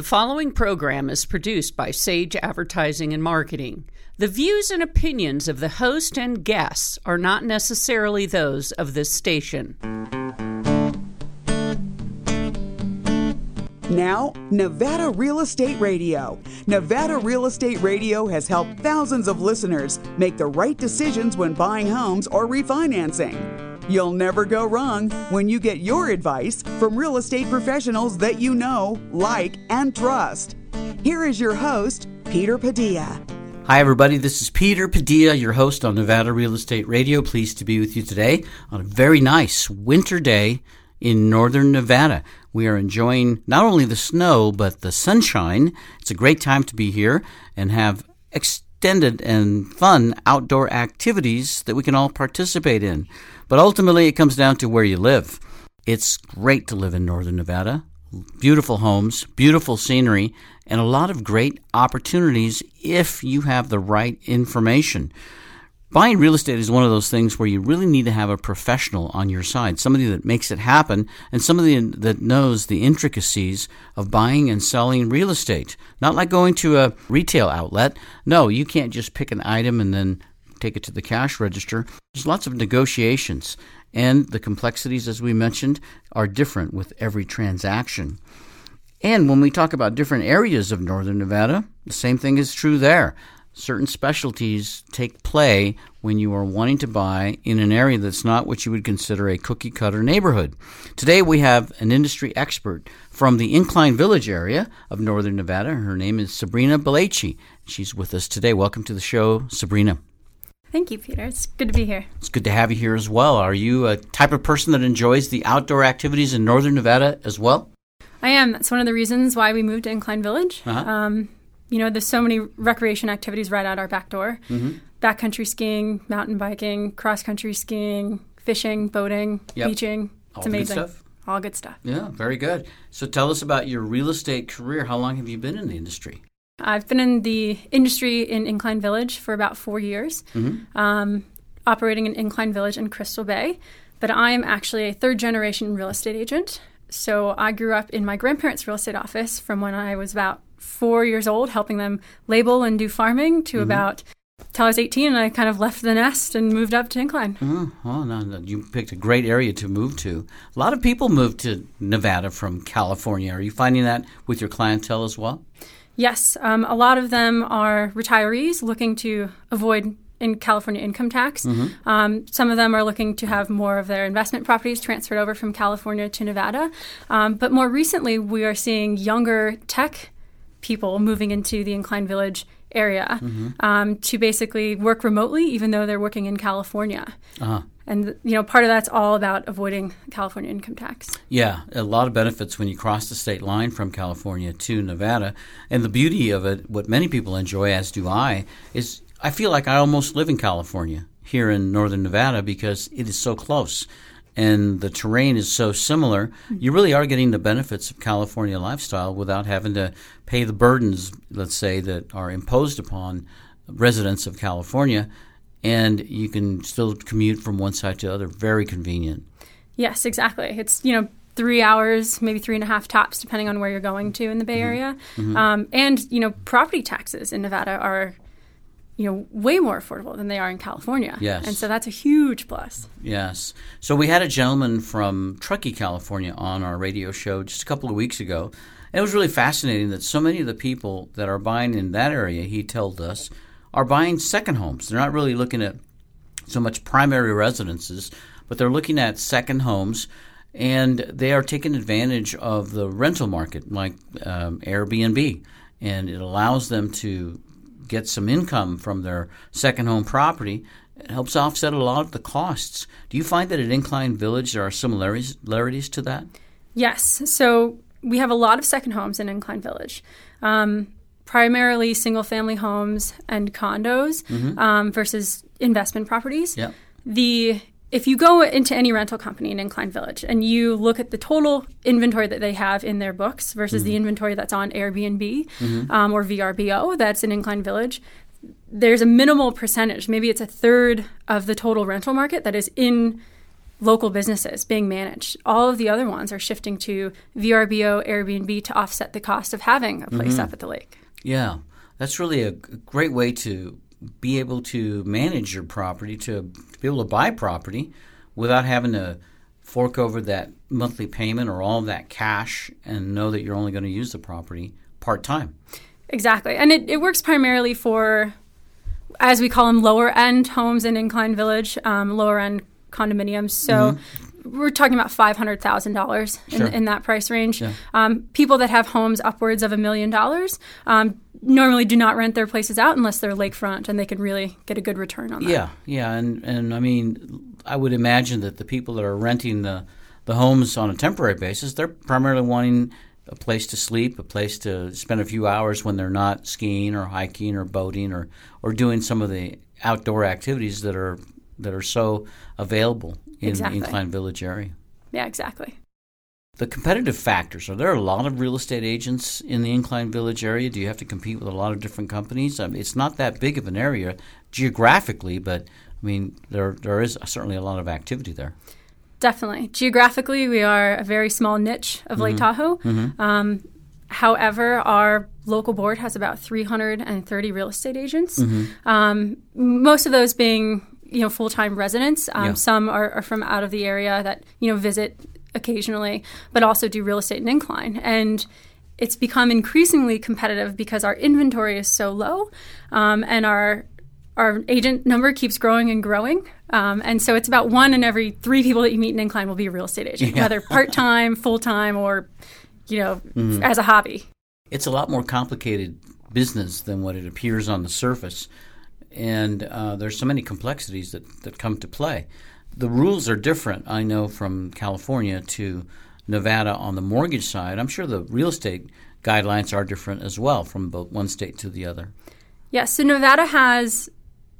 The following program is produced by Sage Advertising and Marketing. The views and opinions of the host and guests are not necessarily those of this station. Now, Nevada Real Estate Radio. Nevada Real Estate Radio has helped thousands of listeners make the right decisions when buying homes or refinancing. You'll never go wrong when you get your advice from real estate professionals that you know, like, and trust. Here is your host, Peter Padilla. Hi, everybody. This is Peter Padilla, your host on Nevada Real Estate Radio. Pleased to be with you today on a very nice winter day in northern Nevada. We are enjoying not only the snow, but the sunshine. It's a great time to be here and have extended and fun outdoor activities that we can all participate in. But ultimately, it comes down to where you live. It's great to live in northern Nevada. Beautiful homes, beautiful scenery, and a lot of great opportunities if you have the right information. Buying real estate is one of those things where you really need to have a professional on your side, somebody that makes it happen, and somebody that knows the intricacies of buying and selling real estate. Not like going to a retail outlet. No, you can't just pick an item and then take it to the cash register. There's lots of negotiations, and the complexities, as we mentioned, are different with every transaction. And when we talk about different areas of northern Nevada, the same thing is true there. Certain specialties take play when you are wanting to buy in an area that's not what you would consider a cookie cutter neighborhood. Today we have an industry expert from the Incline Village area of northern Nevada. Her name is Sabrina Balachi. She's with us today. Welcome to the show, Sabrina. Thank you, Peter. It's good to be here. It's good to have you here as well. Are you a type of person that enjoys the outdoor activities in northern Nevada as well? I am. That's one of the reasons why we moved to Incline Village. Uh-huh. Um, you know, there's so many recreation activities right out our back door mm-hmm. backcountry skiing, mountain biking, cross country skiing, fishing, boating, yep. beaching. It's All amazing. Good stuff. All good stuff. Yeah, very good. So tell us about your real estate career. How long have you been in the industry? I've been in the industry in Incline Village for about four years, mm-hmm. um, operating in Incline Village in Crystal Bay. But I am actually a third generation real estate agent. So I grew up in my grandparents' real estate office from when I was about four years old, helping them label and do farming to mm-hmm. about till I was 18, and I kind of left the nest and moved up to Incline. Oh, oh no, no, you picked a great area to move to. A lot of people move to Nevada from California. Are you finding that with your clientele as well? Yes, um, a lot of them are retirees looking to avoid in California income tax. Mm-hmm. Um, some of them are looking to have more of their investment properties transferred over from California to Nevada. Um, but more recently, we are seeing younger tech people moving into the Incline Village area mm-hmm. um, to basically work remotely, even though they're working in California. Uh-huh. And you know, part of that's all about avoiding California income tax. Yeah, a lot of benefits when you cross the state line from California to Nevada. And the beauty of it, what many people enjoy, as do I, is I feel like I almost live in California here in northern Nevada because it is so close and the terrain is so similar, mm-hmm. you really are getting the benefits of California lifestyle without having to pay the burdens, let's say, that are imposed upon residents of California and you can still commute from one side to the other. Very convenient. Yes, exactly. It's you know three hours, maybe three and a half tops, depending on where you're going to in the Bay mm-hmm. Area. Mm-hmm. Um, and you know, property taxes in Nevada are you know way more affordable than they are in California. Yes, and so that's a huge plus. Yes. So we had a gentleman from Truckee, California, on our radio show just a couple of weeks ago. And it was really fascinating that so many of the people that are buying in that area, he told us, are buying second homes. They're not really looking at so much primary residences, but they're looking at second homes and they are taking advantage of the rental market like um, Airbnb. And it allows them to get some income from their second home property. It helps offset a lot of the costs. Do you find that at Incline Village there are similarities to that? Yes. So we have a lot of second homes in Incline Village. Um, primarily single family homes and condos mm-hmm. um, versus investment properties. Yep. The if you go into any rental company in Incline Village and you look at the total inventory that they have in their books versus mm-hmm. the inventory that's on Airbnb mm-hmm. um, or VRBO that's in Incline Village, there's a minimal percentage, maybe it's a third of the total rental market that is in local businesses being managed. All of the other ones are shifting to VRBO, Airbnb to offset the cost of having a place Mm-hmm. up at the lake. Yeah, that's really a great way to be able to manage your property, to, to be able to buy property without having to fork over that monthly payment or all of that cash and know that you're only going to use the property part time. Exactly. And it, it works primarily for, as we call them, lower end homes in Incline Village, um, lower end condominiums. So we're talking about $500,000 in, Sure. in that price range. Yeah. Um, people that have homes upwards of a million dollars um, normally do not rent their places out unless they're lakefront and they can really get a good return on that. Yeah, yeah, and and I mean, I would imagine that the people that are renting the the homes on a temporary basis, they're primarily wanting a place to sleep, a place to spend a few hours when they're not skiing or hiking or boating or or doing some of the outdoor activities that are that are so available in Exactly. the Incline Village area. Yeah, exactly. The competitive factors are there a lot of real estate agents in the Incline Village area? Do you have to compete with a lot of different companies? I mean, it's not that big of an area geographically, but I mean, there there is certainly a lot of activity there. Definitely. Geographically, we are a very small niche of Lake Tahoe. Um, however, our local board has about 330 real estate agents. Um, most of those being, you know, full-time residents. Um, Yeah. Some are, are from out of the area that you know visit occasionally, but also do real estate in Incline. And it's become increasingly competitive because our inventory is so low, um, and our our agent number keeps growing and growing. Um, and so it's about one in every three people that you meet in Incline will be a real estate agent, whether part time, full time, or you know, as a hobby. It's a lot more complicated business than what it appears on the surface, and uh, there's so many complexities that, that come to play. The rules are different, I know, from California to Nevada on the mortgage side. I'm sure the real estate guidelines are different as well from both one state to the other. Yes, so Nevada has,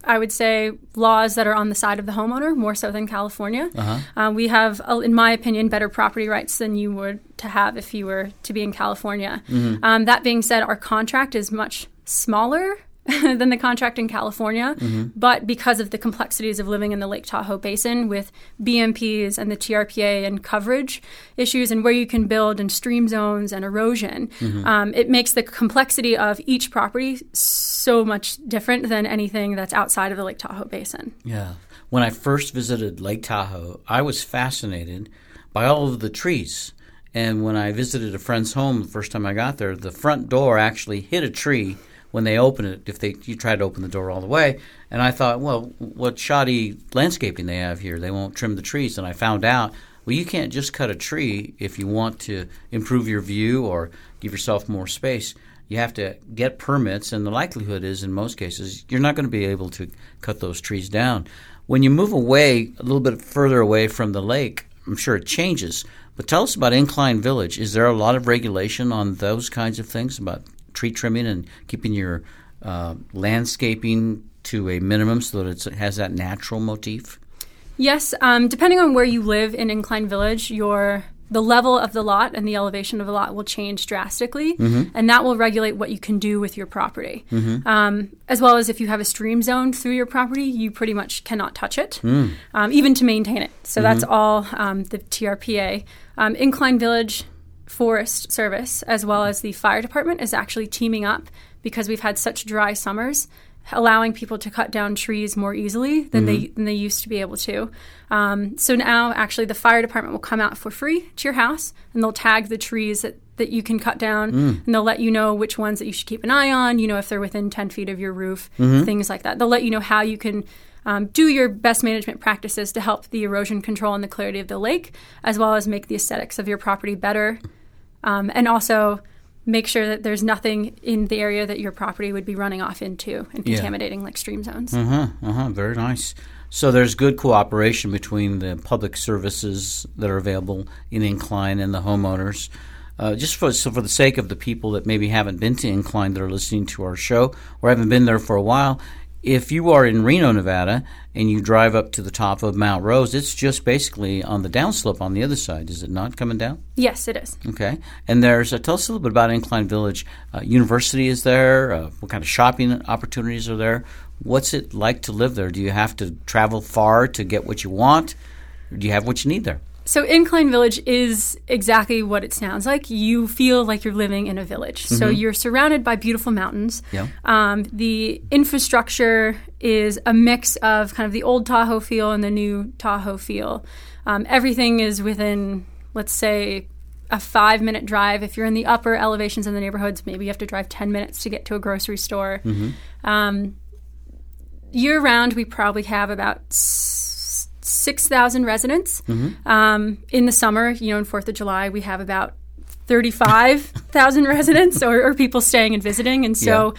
I would say, laws that are on the side of the homeowner more so than California. Uh, we have, uh, in my opinion, better property rights than you would to have if you were to be in California. Um, that being said, our contract is much smaller. than the contract in California, but because of the complexities of living in the Lake Tahoe Basin with BMPs and the TRPA and coverage issues and where you can build and stream zones and erosion, um, it makes the complexity of each property so much different than anything that's outside of the Lake Tahoe Basin. Yeah. When I first visited Lake Tahoe, I was fascinated by all of the trees. And when I visited a friend's home the first time I got there, the front door actually hit a tree when they open it. If they you try to open the door all the way, and I thought, well, what shoddy landscaping they have here? They won't trim the trees. And I found out, well, you can't just cut a tree if you want to improve your view or give yourself more space. You have to get permits, and the likelihood is, in most cases, you're not going to be able to cut those trees down. When you move away a little bit further away from the lake, I'm sure it changes. But tell us about Incline Village. Is there a lot of regulation on those kinds of things about tree trimming and keeping your uh, landscaping to a minimum so that it's, it has that natural motif? Yes, um, depending on where you live in Incline Village, your the level of the lot and the elevation of the lot will change drastically, and that will regulate what you can do with your property. Um, as well as if you have a stream zone through your property, you pretty much cannot touch it, um, even to maintain it. So that's all um, the TRPA. Um, Incline Village Forest Service, as well as the fire department, is actually teaming up because we've had such dry summers allowing people to cut down trees more easily than they than they used to be able to. Um, so now, actually, the fire department will come out for free to your house, and they'll tag the trees that, that you can cut down, and they'll let you know which ones that you should keep an eye on. You know, if they're within ten feet of your roof, things like that. They'll let you know how you can. Um, do your best management practices to help the erosion control and the clarity of the lake, as well as make the aesthetics of your property better, um, and also make sure that there's nothing in the area that your property would be running off into and Yeah. contaminating like stream zones. Uh huh. Uh huh. Very nice. So there's good cooperation between the public services that are available in Incline and the homeowners. Uh, just for so for the sake of the people that maybe haven't been to Incline that are listening to our show or haven't been there for a while, if you are in Reno, Nevada, and you drive up to the top of Mount Rose, it's just basically on the downslope on the other side. Is it not coming down? Yes, it is. Okay. And there's uh, tell us a little bit about Incline Village. Uh, university is there. Uh, what kind of shopping opportunities are there? What's it like to live there? Do you have to travel far to get what you want? Do you have what you need there? So, Incline Village is exactly what it sounds like. You feel like you're living in a village. So, you're surrounded by beautiful mountains. Yeah. Um, the infrastructure is a mix of kind of the old Tahoe feel and the new Tahoe feel. Um, everything is within, let's say, a five minute drive. If you're in the upper elevations in the neighborhoods, maybe you have to drive 10 minutes to get to a grocery store. Um, year round, we probably have about 6,000 residents. Um, in the summer, you know, in 4th of July, we have about 35,000 residents or, or people staying and visiting. And so,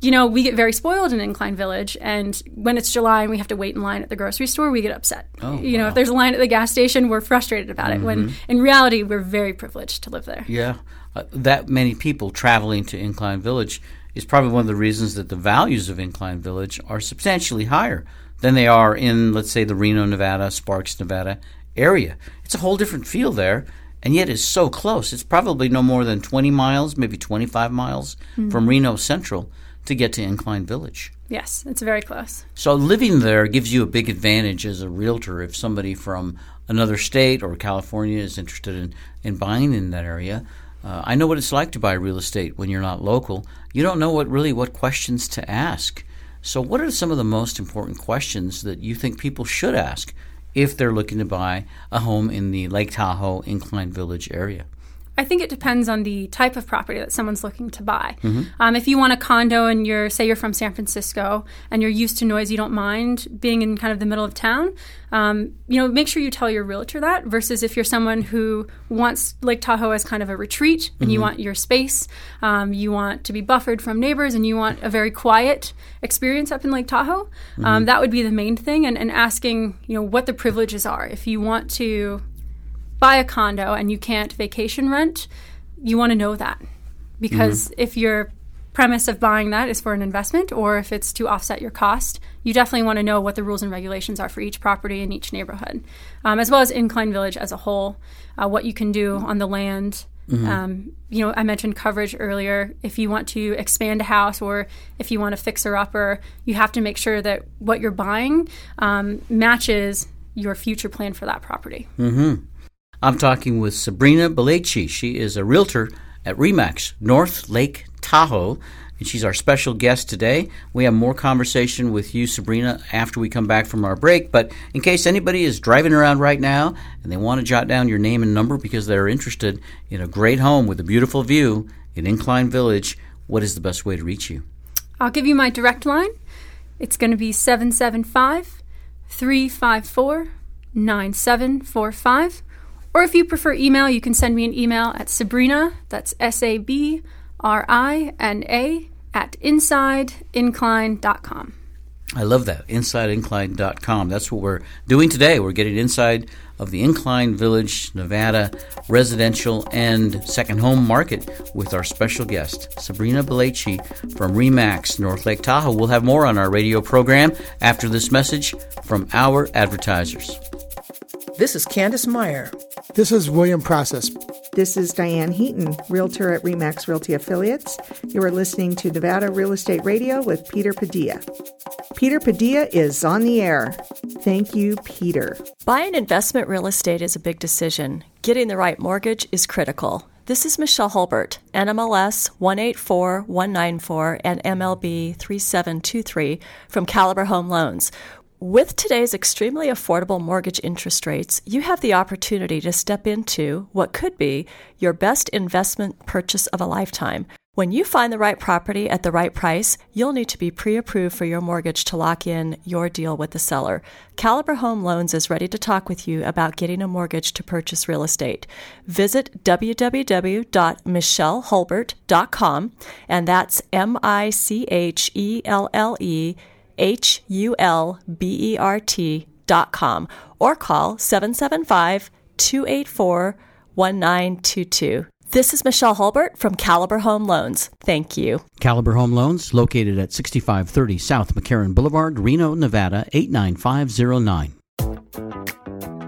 you know, we get very spoiled in Incline Village. And when it's July and we have to wait in line at the grocery store, we get upset. Oh, you know, if there's a line at the gas station, we're frustrated about it. When in reality, we're very privileged to live there. Yeah, uh, that many people traveling to Incline Village is probably one of the reasons that the values of Incline Village are substantially higher than they are in, let's say, the Reno, Nevada, Sparks, Nevada area. It's a whole different feel there, and yet it's so close. It's probably no more than 20 miles, maybe 25 miles from Reno Central to get to Incline Village. Yes, it's very close. So living there gives you a big advantage as a realtor if somebody from another state or California is interested in, in buying in that area. Uh, I know what it's like to buy real estate when you're not local. You don't know what really what questions to ask. So what are some of the most important questions that you think people should ask if they're looking to buy a home in the Lake Tahoe Incline Village area? I think it depends on the type of property that someone's looking to buy. Um, if you want a condo and you're, say, you're from San Francisco and you're used to noise, you don't mind being in kind of the middle of town. Um, you know, make sure you tell your realtor that. Versus if you're someone who wants Lake Tahoe as kind of a retreat and you want your space, um, you want to be buffered from neighbors, and you want a very quiet experience up in Lake Tahoe. Um, that would be the main thing, and, and asking you know what the privileges are. If you want to buy a condo and you can't vacation rent, you want to know that. Because if your premise of buying that is for an investment or if it's to offset your cost, you definitely want to know what the rules and regulations are for each property in each neighborhood, um, as well as Incline Village as a whole, uh, what you can do on the land. Um, you know, I mentioned coverage earlier. If you want to expand a house or if you want to fix her upper, you have to make sure that what you're buying um, matches your future plan for that property. I'm talking with Sabrina Belechi. She is a realtor at Remax North Lake Tahoe, and she's our special guest today. We have more conversation with you, Sabrina, after we come back from our break. But in case anybody is driving around right now and they want to jot down your name and number because they're interested in a great home with a beautiful view in Incline Village, what is the best way to reach you? I'll give you my direct line. It's going to be 775 354 9745. Or if you prefer email, you can send me an email at Sabrina, that's S A B R I N A, at insideincline.com. I love that. InsideIncline.com. That's what we're doing today. We're getting inside of the Incline Village, Nevada residential and second home market with our special guest, Sabrina Belechi from Remax, North Lake Tahoe. We'll have more on our radio program after this message from our advertisers. This is Candace Meyer. This is William Process. This is Diane Heaton, Realtor at REMAX Realty Affiliates. You are listening to Nevada Real Estate Radio with Peter Padilla. Peter Padilla is on the air. Thank you, Peter. Buying investment real estate is a big decision. Getting the right mortgage is critical. This is Michelle Hulbert, NMLS 184194 and MLD 3723 from Caliber Home Loans. With today's extremely affordable mortgage interest rates, you have the opportunity to step into what could be your best investment purchase of a lifetime. When you find the right property at the right price, you'll need to be pre approved for your mortgage to lock in your deal with the seller. Caliber Home Loans is ready to talk with you about getting a mortgage to purchase real estate. Visit www.michellehulbert.com, and that's M I C H E L L E H U L B E R T dot com, or call 775 284 1922. This is Michelle Hulbert from Caliber Home Loans. Thank you. Caliber Home Loans, located at 6530 South McCarran Boulevard, Reno, Nevada 89509.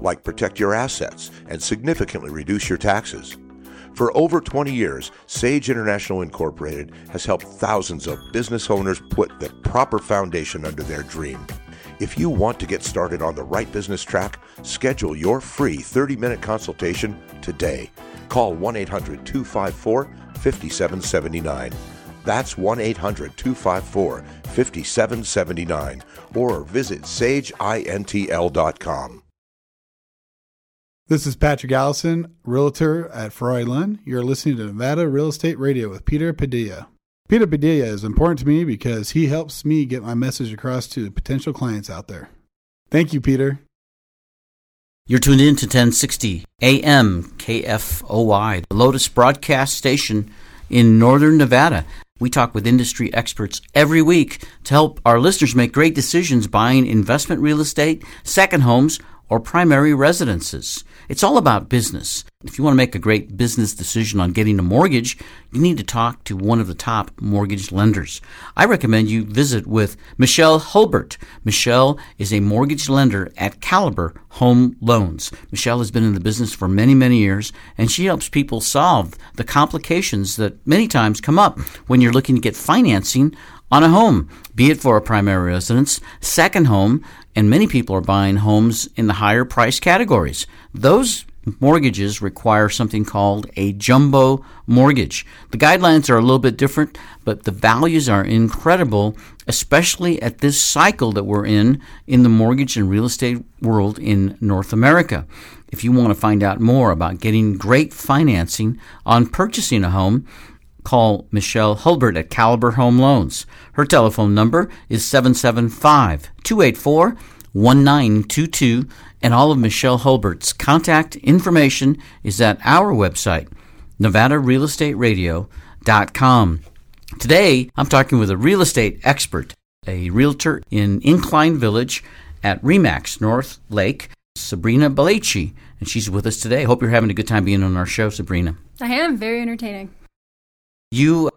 Like protect your assets and significantly reduce your taxes. For over 20 years, Sage International Incorporated has helped thousands of business owners put the proper foundation under their dream. If you want to get started on the right business track, schedule your free 30 minute consultation today. Call 1 800 254 5779. That's 1 800 254 5779 or visit sageintl.com. This is Patrick Allison, realtor at Ferrari Lund. You're listening to Nevada Real Estate Radio with Peter Padilla. Peter Padilla is important to me because he helps me get my message across to potential clients out there. Thank you, Peter. You're tuned in to 1060 AM KFOY, the Lotus broadcast station in northern Nevada. We talk with industry experts every week to help our listeners make great decisions buying investment real estate, second homes, or primary residences. It's all about business. If you want to make a great business decision on getting a mortgage, you need to talk to one of the top mortgage lenders. I recommend you visit with Michelle Hulbert. Michelle is a mortgage lender at Caliber Home Loans. Michelle has been in the business for many, many years, and she helps people solve the complications that many times come up when you're looking to get financing on a home, be it for a primary residence, second home, and many people are buying homes in the higher price categories. Those mortgages require something called a jumbo mortgage. The guidelines are a little bit different, but the values are incredible, especially at this cycle that we're in in the mortgage and real estate world in North America. If you want to find out more about getting great financing on purchasing a home, call Michelle Hulbert at Caliber Home Loans. Her telephone number is 775 284 1922, and all of Michelle Hulbert's contact information is at our website, NevadaRealEstateRadio.com. Today, I'm talking with a real estate expert, a realtor in Incline Village at Remax North Lake, Sabrina Balachi, and she's with us today. Hope you're having a good time being on our show, Sabrina. I am very entertaining. You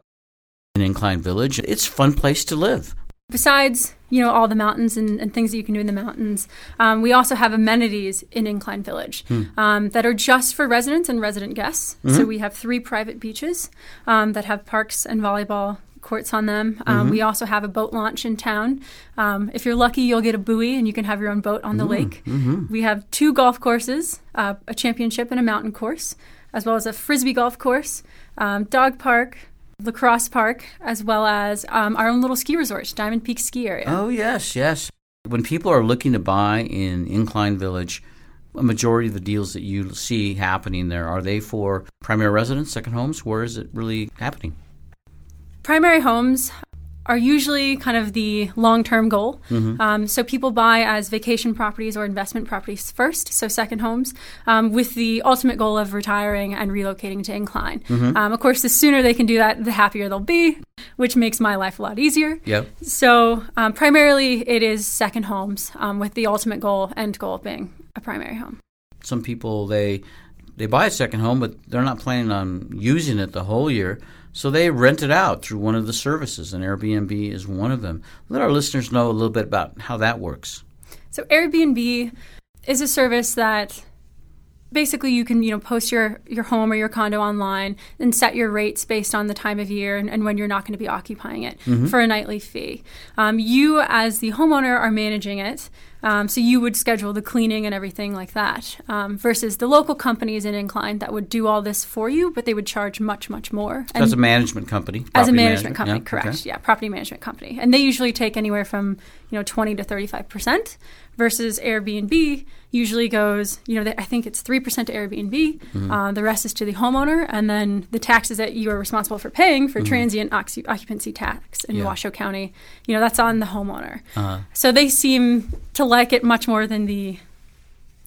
in Incline Village, it's a fun place to live. Besides, you know, all the mountains and, and things that you can do in the mountains, um, we also have amenities in Incline Village Hmm. um, that are just for residents and resident guests. Mm-hmm. So we have three private beaches um, that have parks and volleyball courts on them. Um, Mm-hmm. We also have a boat launch in town. Um, if you're lucky, you'll get a buoy and you can have your own boat on the lake. Mm-hmm. We have two golf courses, uh, a championship and a mountain course, as well as a frisbee golf course, um, dog park, lacrosse park, as well as um, our own little ski resort, Diamond Peak Ski Area. Oh, yes, yes. When people are looking to buy in Incline Village, a majority of the deals that you see happening there are they for primary residence, second homes? Where is it really happening? Primary homes are usually kind of the long term goal. Mm-hmm. Um, so people buy as vacation properties or investment properties first, so second homes, um, with the ultimate goal of retiring and relocating to Incline. Mm-hmm. Um, of course, the sooner they can do that, the happier they'll be, which makes my life a lot easier. Yep. So um, primarily, it is second homes, um, with the ultimate goal, end goal being a primary home. Some people they they buy a second home, but they're not planning on using it the whole year, so they rent it out through one of the services, and Airbnb is one of them. Let our listeners know a little bit about how that works. So Airbnb is a service that basically you can you know post your your home or your condo online and set your rates based on the time of year and, and when you're not going to be occupying it for a nightly fee. Um, you as the homeowner are managing it. Um, so you would schedule the cleaning and everything like that, um, versus the local companies in Incline that would do all this for you, but they would charge much, much more. As a management company, as a property management company, yeah, correct? okay. Yeah, property management company, and they usually take anywhere from you know twenty to thirty five percent, versus Airbnb usually goes you know I think it's three percent to Airbnb, Mm-hmm. uh, the rest is to the homeowner, and then the taxes that you are responsible for paying for Mm-hmm. transient occu- occupancy tax in Yeah. Washoe County, you know that's on the homeowner. Uh-huh. So they seem to like it much more than the,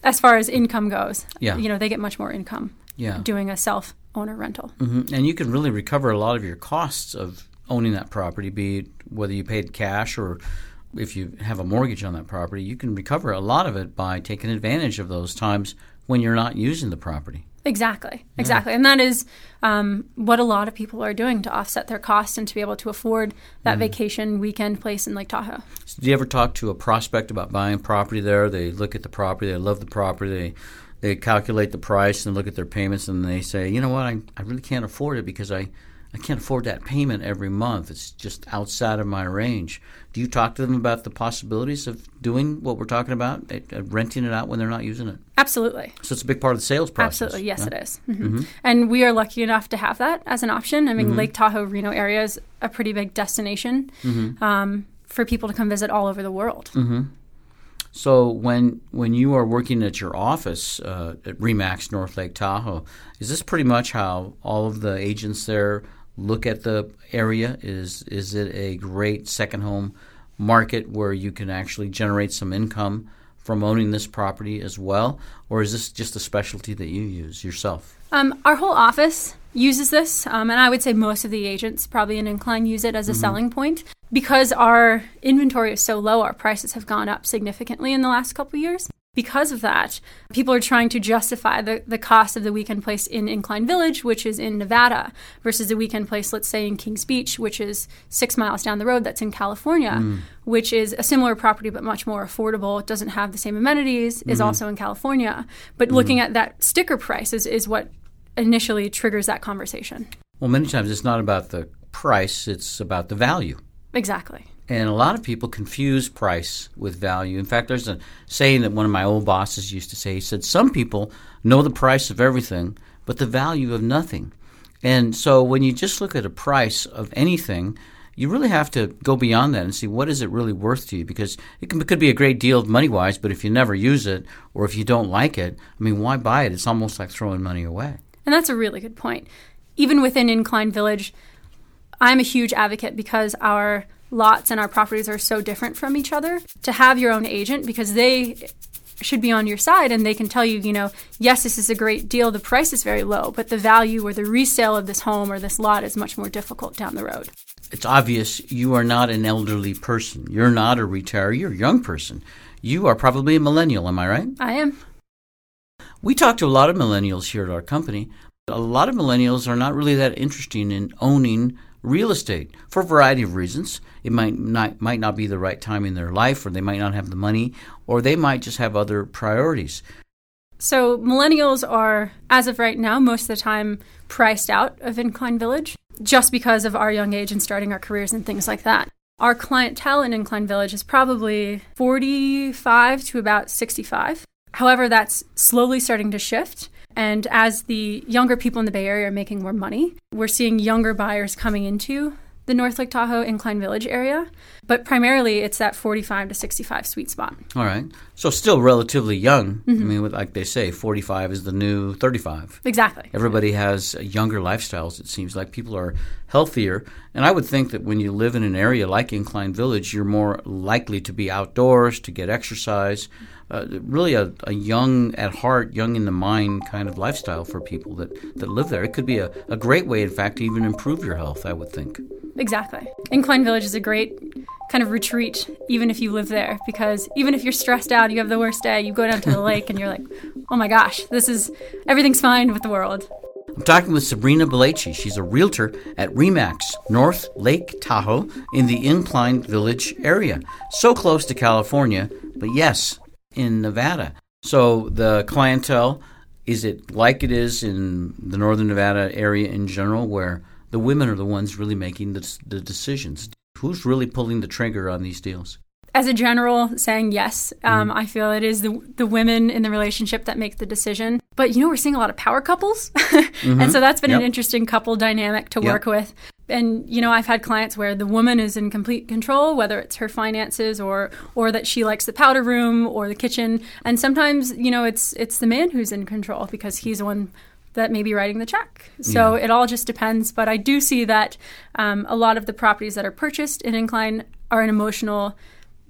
as far as income goes. Yeah. you know they get much more income Yeah. doing a self owner rental. hmm And you can really recover a lot of your costs of owning that property, be it whether you paid cash or if you have a mortgage on that property, you can recover a lot of it by taking advantage of those times when you're not using the property. Exactly, exactly, and that is um, what a lot of people are doing to offset their costs and to be able to afford that vacation weekend place in Lake Tahoe. So do you ever talk to a prospect about buying property there? They look at the property, they love the property, they they calculate the price and look at their payments, and they say, you know what, I, I really can't afford it because I, I can't afford that payment every month. It's just outside of my range. Do you talk to them about the possibilities of doing what we're talking about, eh, uh, renting it out when they're not using it? Absolutely. So it's a big part of the sales process. Absolutely, yes, yeah? it is. Mhm. And we are lucky enough to have that as an option. I mean, Lake Tahoe, Reno area is a pretty big destination um, for people to come visit all over the world. So when when you are working at your office uh, at Remax North Lake Tahoe, is this pretty much how all of the agents there look at the area? Is is it a great second home market where you can actually generate some income from owning this property as well, or is this just a specialty that you use yourself? Um, our whole office uses this, um, and I would say most of the agents probably in Incline use it as a selling point. Because our inventory is so low, our prices have gone up significantly in the last couple of years. Because of that, people are trying to justify the, the cost of the weekend place in Incline Village, which is in Nevada, versus the weekend place, let's say, in Kings Beach, which is six miles down the road, that's in California, hmm. which is a similar property but much more affordable. It doesn't have the same amenities, is hmm. also in California. But hmm. looking at that sticker price is, is what initially triggers that conversation. Well, many times it's not about the price; it's about the value. Exactly. And a lot of people confuse price with value. In fact, there's a saying that one of my old bosses used to say. He said, Some people know the price of everything, but the value of nothing. And so when you just look at a price of anything, you really have to go beyond that and see what is it really worth to you because it, can, it could be a great deal of money wise, but if you never use it or if you don't like it, I mean, why buy it? It's almost like throwing money away. And that's a really good point. Even within Incline Village, I'm a huge advocate because our lots and our properties are so different from each other to have your own agent because they should be on your side and they can tell you, you know, yes, this is a great deal, the price is very low, but the value or the resale of this home or this lot is much more difficult down the road. it's obvious you are not an elderly person. You're not a retiree. You're a young person. You are probably a millennial, am I right? I am. We talk to a lot of millennials here at our company. A lot of millennials are not really that interested in owning real estate for a variety of reasons. It might not might not be the right time in their life, or they might not have the money, or they might just have other priorities. So millennials are, as of right now, most of the time priced out of Incline Village just because of our young age and starting our careers and things like that. Our clientele in Incline Village is probably 45 to about 65. However, that's slowly starting to shift. And as the younger people in the Bay Area are making more money, we're seeing younger buyers coming into the North Lake Tahoe Incline Village area. But primarily, it's that 45 to 65 sweet spot. All right, so still relatively young. I mm-hmm. mean, like they say, forty-five is the new thirty-five. Exactly. Everybody has younger lifestyles. It seems like people are healthier, and I would think that when you live in an area like Incline Village, you're more likely to be outdoors, to get exercise. Uh, really, a, a young at heart, young in the mind kind of lifestyle for people that, that live there. It could be a, a great way, in fact, to even improve your health. I would think. Exactly. Incline Village is a great kind of retreat, even if you live there, because even if you're stressed out, you have the worst day, you go down to the lake and you're like, oh my gosh, this is everything's fine with the world. I'm talking with Sabrina Belaci. She's a realtor at Remax, North Lake Tahoe, in the Incline Village area. So close to California, but yes, in Nevada. So the clientele, is it like it is in the Northern Nevada area in general, where the women are the ones really making the, the decisions? Who's really pulling the trigger on these deals? As a general, saying yes, um, I feel it is the the women in the relationship that make the decision. But you know, we're seeing a lot of power couples, and so that's been an interesting couple dynamic to Yep. work with. And you know, I've had clients where the woman is in complete control, whether it's her finances or or that she likes the powder room or the kitchen. And sometimes, you know, it's it's the man who's in control because he's the one that may be writing the check. So it all just depends. But I do see that um, a lot of the properties that are purchased in Incline are an emotional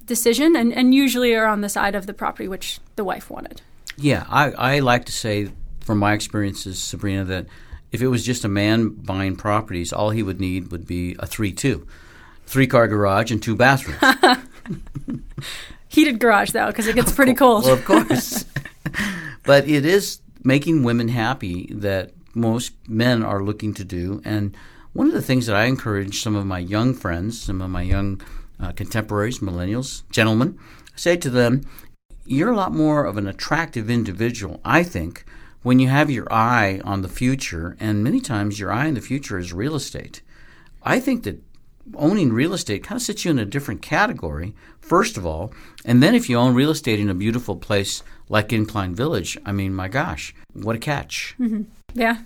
decision and, and usually are on the side of the property which the wife wanted. Yeah, I, I like to say from my experiences, Sabrina, that if it was just a man buying properties, all he would need would be a 3 2, three car garage and two bathrooms. Heated garage though, because it gets pretty cold. Well, of course. but it is making women happy that most men are looking to do. And one of the things that I encourage some of my young friends, some of my young uh, contemporaries, millennials, gentlemen, say to them, you're a lot more of an attractive individual, I think, when you have your eye on the future. And many times your eye on the future is real estate. I think that owning real estate kind of sits you in a different category, first of all. And then if you own real estate in a beautiful place like Incline Village, I mean, my gosh, what a catch. Mm-hmm. Yeah.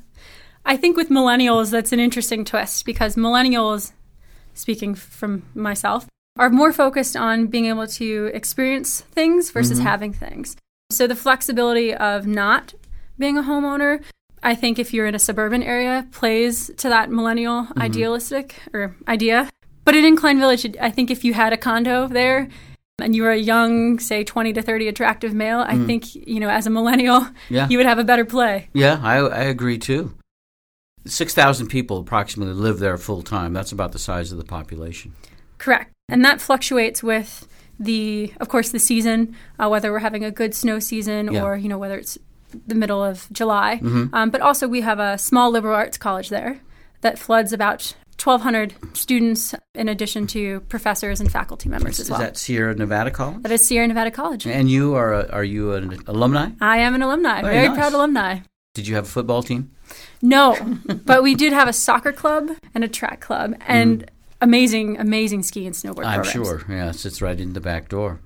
I think with millennials, that's an interesting twist because millennials, speaking from myself, are more focused on being able to experience things versus mm-hmm. having things. So the flexibility of not being a homeowner, I think if you're in a suburban area, plays to that millennial mm-hmm. idealistic or idea. But in Incline Village, I think if you had a condo there and you were a young, say 20 to 30 attractive male, I mm-hmm. think, you know, as a millennial, yeah. you would have a better play. Yeah, I, I agree too. 6,000 people approximately live there full time. That's about the size of the population. Correct. And that fluctuates with the, of course, the season, uh, whether we're having a good snow season yeah. or, you know, whether it's the middle of July. Mm-hmm. Um, but also, we have a small liberal arts college there that floods about 1,200 students in addition to professors and faculty members is, as well. Is that Sierra Nevada College? That is Sierra Nevada College. And you are a, are you an alumni? I am an alumni. Very, Very nice. proud alumni. Did you have a football team? No, but we did have a soccer club and a track club and mm. Amazing, amazing ski and snowboard I'm programs. sure. Yeah, it sits right in the back door.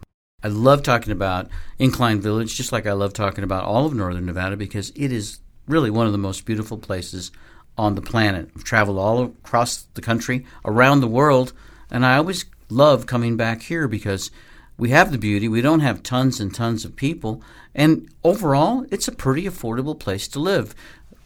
I love talking about Incline Village, just like I love talking about all of Northern Nevada because it is really one of the most beautiful places on the planet. I've traveled all across the country, around the world, and I always love coming back here because we have the beauty. We don't have tons and tons of people, and overall, it's a pretty affordable place to live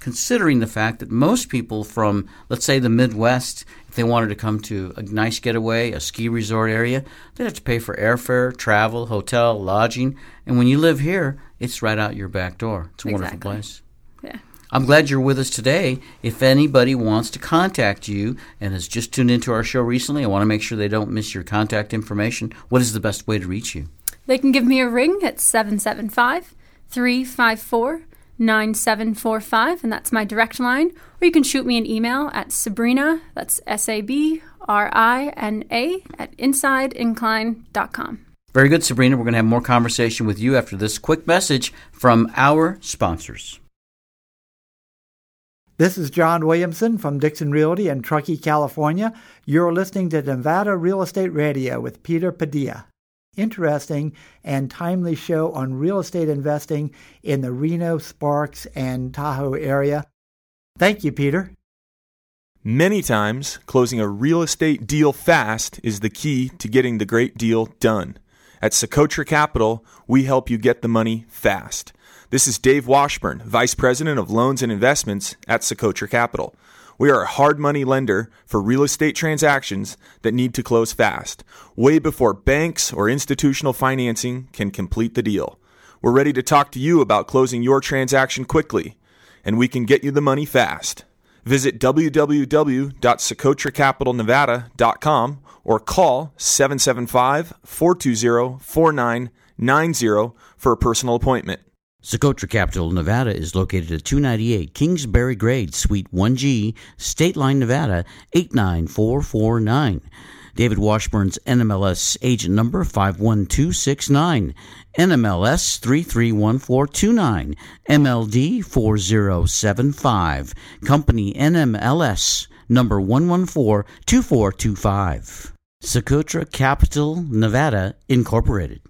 considering the fact that most people from, let's say, the Midwest, if they wanted to come to a nice getaway, a ski resort area, they'd have to pay for airfare, travel, hotel, lodging. And when you live here, it's right out your back door. It's a exactly. wonderful place. Yeah. I'm glad you're with us today. If anybody wants to contact you and has just tuned into our show recently, I want to make sure they don't miss your contact information. What is the best way to reach you? They can give me a ring at 775 354 9745, and that's my direct line. Or you can shoot me an email at Sabrina, that's S A B R I N A, at insideincline.com. Very good, Sabrina. We're going to have more conversation with you after this quick message from our sponsors. This is John Williamson from Dixon Realty in Truckee, California. You're listening to Nevada Real Estate Radio with Peter Padilla interesting and timely show on real estate investing in the Reno, Sparks, and Tahoe area. Thank you, Peter. Many times, closing a real estate deal fast is the key to getting the great deal done. At Socotra Capital, we help you get the money fast. This is Dave Washburn, Vice President of Loans and Investments at Socotra Capital. We are a hard money lender for real estate transactions that need to close fast, way before banks or institutional financing can complete the deal. We're ready to talk to you about closing your transaction quickly, and we can get you the money fast. Visit www.socotracapitalnevada.com or call 775 420 4990 for a personal appointment. Socotra Capital, Nevada is located at 298 Kingsbury Grade, Suite 1G, State Line, Nevada 89449. David Washburn's NMLS agent number 51269, NMLS 331429, MLD 4075, company NMLS number 1142425. Socotra Capital, Nevada, Incorporated.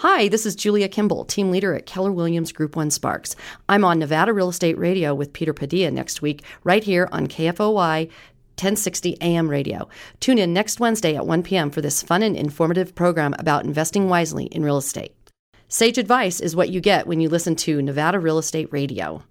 Hi, this is Julia Kimball, team leader at Keller Williams Group 1 Sparks. I'm on Nevada Real Estate Radio with Peter Padilla next week, right here on KFOY 1060 AM radio. Tune in next Wednesday at 1 p.m. for this fun and informative program about investing wisely in real estate. Sage advice is what you get when you listen to Nevada Real Estate Radio.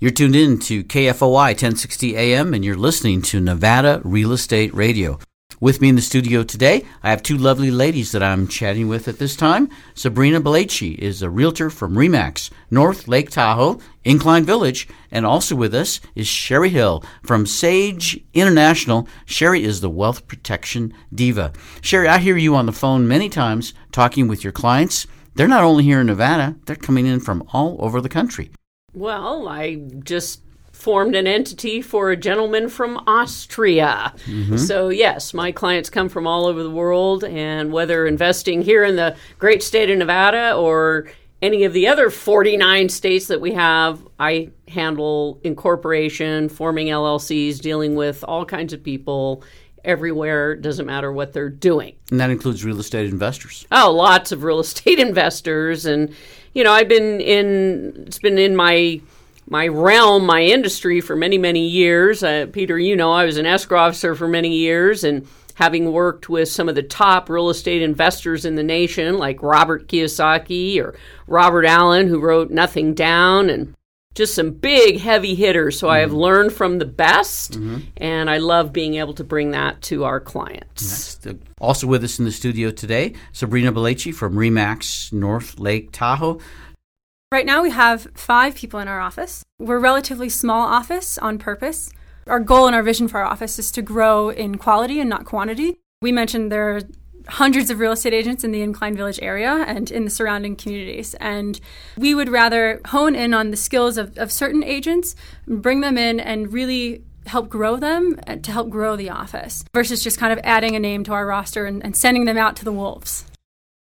You're tuned in to KFOY 1060 AM and you're listening to Nevada Real Estate Radio. With me in the studio today, I have two lovely ladies that I'm chatting with at this time. Sabrina Belachi is a realtor from REMAX, North Lake Tahoe, Incline Village, and also with us is Sherry Hill from Sage International. Sherry is the wealth protection diva. Sherry, I hear you on the phone many times talking with your clients. They're not only here in Nevada, they're coming in from all over the country. Well, I just formed an entity for a gentleman from Austria. Mm-hmm. So, yes, my clients come from all over the world, and whether investing here in the great state of Nevada or any of the other 49 states that we have, I handle incorporation, forming LLCs, dealing with all kinds of people everywhere. Doesn't matter what they're doing. And that includes real estate investors. Oh, lots of real estate investors. And, you know, I've been in, it's been in my my realm, my industry for many, many years. Uh, Peter, you know, I was an escrow officer for many years, and having worked with some of the top real estate investors in the nation, like Robert Kiyosaki or Robert Allen, who wrote Nothing Down, and just some big heavy hitters. So mm-hmm. I have mm-hmm. learned from the best, mm-hmm. and I love being able to bring that to our clients. Also with us in the studio today, Sabrina Belachi from Remax North Lake Tahoe. Right now, we have five people in our office. We're a relatively small office on purpose. Our goal and our vision for our office is to grow in quality and not quantity. We mentioned there are hundreds of real estate agents in the Incline Village area and in the surrounding communities. And we would rather hone in on the skills of, of certain agents, bring them in, and really help grow them uh, to help grow the office versus just kind of adding a name to our roster and, and sending them out to the wolves.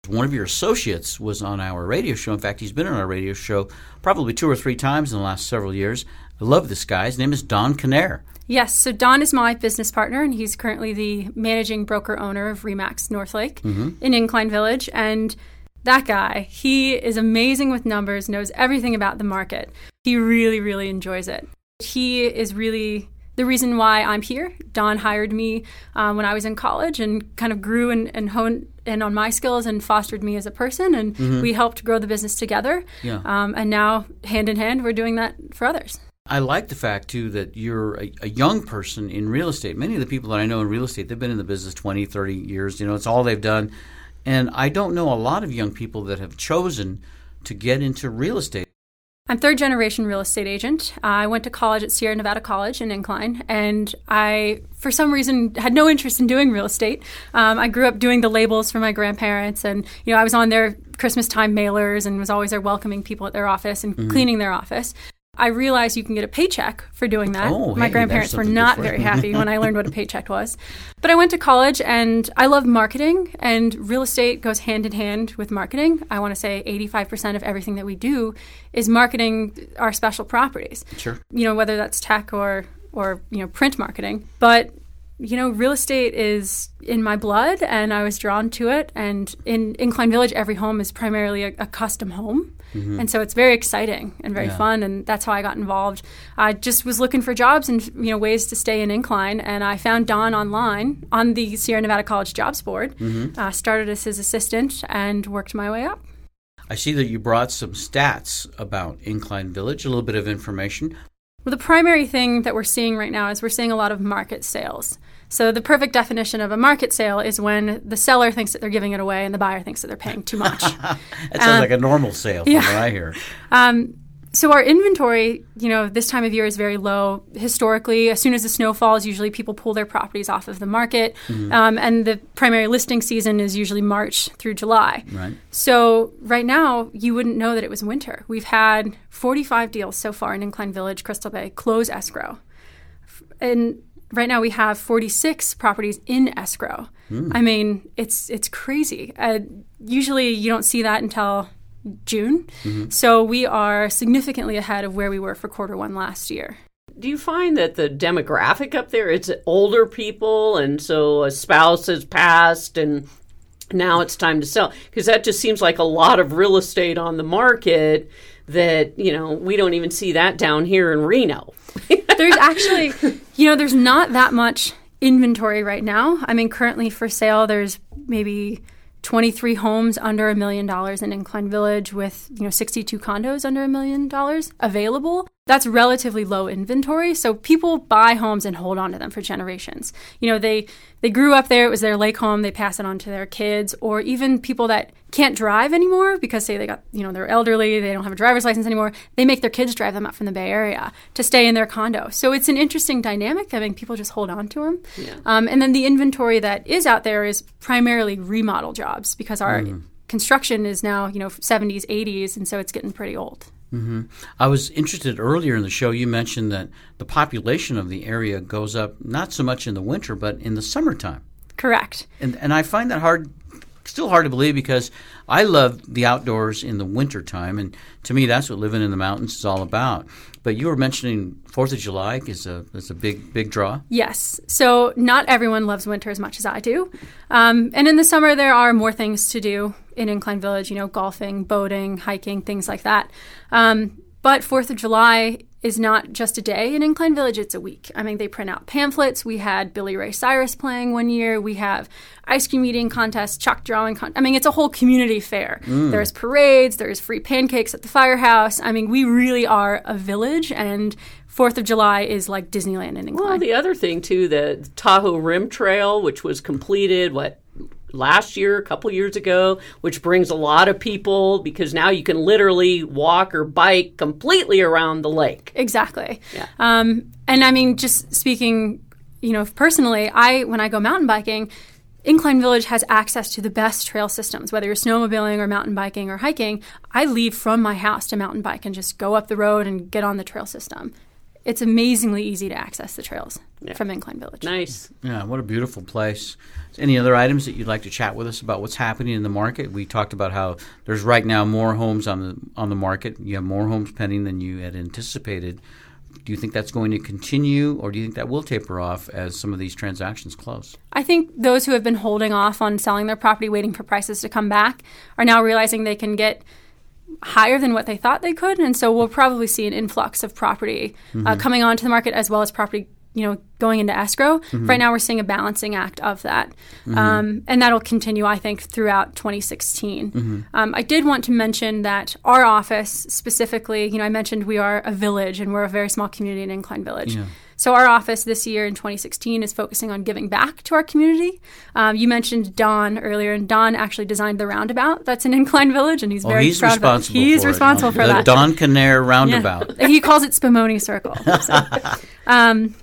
One of your associates was on our radio show. In fact, he's been on our radio show probably two or three times in the last several years. I love this guy. His name is Don Canair. Yes, so Don is my business partner, and he's currently the managing broker owner of Remax Northlake mm-hmm. in Incline Village. And that guy, he is amazing with numbers, knows everything about the market. He really, really enjoys it. He is really the reason why I'm here. Don hired me um, when I was in college and kind of grew and, and honed in on my skills and fostered me as a person. And mm-hmm. we helped grow the business together. Yeah. Um, and now, hand in hand, we're doing that for others. I like the fact, too, that you're a, a, young person in real estate. Many of the people that I know in real estate, they've been in the business 20, 30 years. You know, it's all they've done. And I don't know a lot of young people that have chosen to get into real estate. I'm third generation real estate agent. I went to college at Sierra Nevada College in Incline, and I, for some reason, had no interest in doing real estate. Um, I grew up doing the labels for my grandparents, and you know, I was on their Christmas time mailers and was always there welcoming people at their office and mm-hmm. cleaning their office. I realized you can get a paycheck for doing that. Oh, My hey, grandparents were not very happy when I learned what a paycheck was. But I went to college and I love marketing, and real estate goes hand in hand with marketing. I want to say 85% of everything that we do is marketing our special properties. Sure. You know, whether that's tech or or you know print marketing. But you know, real estate is in my blood and I was drawn to it. And in Incline Village, every home is primarily a, a custom home. Mm-hmm. And so it's very exciting and very yeah. fun, and that's how I got involved. I just was looking for jobs and you know ways to stay in Incline, and I found Don online on the Sierra Nevada College Jobs Board. Mm-hmm. Uh, started as his assistant and worked my way up. I see that you brought some stats about Incline Village, a little bit of information. Well, the primary thing that we're seeing right now is we're seeing a lot of market sales. So the perfect definition of a market sale is when the seller thinks that they're giving it away and the buyer thinks that they're paying too much. that sounds um, like a normal sale from yeah. what I hear. Um, so our inventory, you know, this time of year is very low. Historically, as soon as the snow falls, usually people pull their properties off of the market, mm-hmm. um, and the primary listing season is usually March through July. Right. So right now, you wouldn't know that it was winter. We've had 45 deals so far in Incline Village, Crystal Bay, close escrow, and right now we have 46 properties in escrow. Mm. I mean, it's it's crazy. Uh, usually you don't see that until June. Mm-hmm. So we are significantly ahead of where we were for quarter one last year. Do you find that the demographic up there it's older people and so a spouse has passed and now it's time to sell because that just seems like a lot of real estate on the market that, you know, we don't even see that down here in Reno. there's actually, you know, there's not that much inventory right now. I mean, currently for sale, there's maybe 23 homes under a million dollars in Incline Village with, you know, 62 condos under a million dollars available. That's relatively low inventory. So people buy homes and hold on to them for generations. You know, they they grew up there, it was their lake home, they pass it on to their kids, or even people that can't drive anymore because say they got, you know, they're elderly, they don't have a driver's license anymore, they make their kids drive them up from the Bay Area to stay in their condo. So it's an interesting dynamic. I mean, people just hold on to them. Yeah. Um, and then the inventory that is out there is primarily remodel jobs because our mm. construction is now, you know, 70s, 80s, and so it's getting pretty old. Mm-hmm. I was interested earlier in the show. You mentioned that the population of the area goes up not so much in the winter, but in the summertime. Correct. And and I find that hard, still hard to believe because I love the outdoors in the wintertime, and to me that's what living in the mountains is all about. But you were mentioning Fourth of July is a is a big big draw. Yes. So not everyone loves winter as much as I do, um, and in the summer there are more things to do in Incline Village. You know, golfing, boating, hiking, things like that. Um, but Fourth of July is not just a day in Incline Village, it's a week. I mean, they print out pamphlets. We had Billy Ray Cyrus playing one year. We have ice cream eating contests, chalk drawing. Con- I mean, it's a whole community fair. Mm. There's parades, there's free pancakes at the firehouse. I mean, we really are a village, and Fourth of July is like Disneyland in Incline. Well, the other thing, too, the Tahoe Rim Trail, which was completed, what, last year, a couple years ago, which brings a lot of people because now you can literally walk or bike completely around the lake. Exactly. Yeah. Um, and I mean, just speaking, you know, personally, I when I go mountain biking. Incline Village has access to the best trail systems, whether you're snowmobiling or mountain biking or hiking. I leave from my house to mountain bike and just go up the road and get on the trail system it's amazingly easy to access the trails yeah. from Incline Village. Nice. Yeah, what a beautiful place. Any other items that you'd like to chat with us about what's happening in the market? We talked about how there's right now more homes on the on the market. You have more homes pending than you had anticipated. Do you think that's going to continue, or do you think that will taper off as some of these transactions close? I think those who have been holding off on selling their property, waiting for prices to come back, are now realizing they can get higher than what they thought they could, and so we'll probably see an influx of property uh, mm-hmm. uh, coming onto the market as well as property you know going into escrow mm-hmm. right now we're seeing a balancing act of that mm-hmm. um, and that'll continue i think throughout 2016 mm-hmm. um, i did want to mention that our office specifically you know i mentioned we are a village and we're a very small community in incline village yeah. So our office this year in 2016 is focusing on giving back to our community. Um, you mentioned Don earlier, and Don actually designed the roundabout that's in Incline Village, and he's very he's proud of it. He's for responsible it. for the that. Don Canair roundabout. Yeah. he calls it Spumoni Circle. So. um,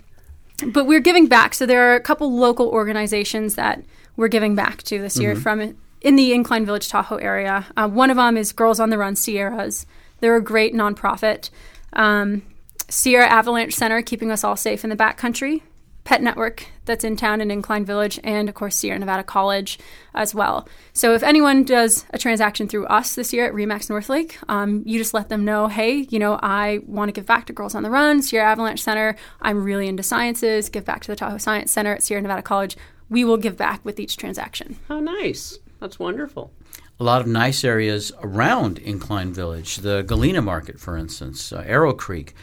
but we're giving back. So there are a couple local organizations that we're giving back to this year mm-hmm. from in the Incline Village Tahoe area. Uh, one of them is Girls on the Run Sierras. They're a great nonprofit. Um, Sierra Avalanche Center, keeping us all safe in the backcountry. Pet Network that's in town in Incline Village, and of course Sierra Nevada College as well. So if anyone does a transaction through us this year at Remax Northlake, um, you just let them know, hey, you know, I want to give back to Girls on the Run, Sierra Avalanche Center. I'm really into sciences. Give back to the Tahoe Science Center at Sierra Nevada College. We will give back with each transaction. How nice! That's wonderful a lot of nice areas around Incline Village, the Galena Market, for instance, uh, Arrow Creek.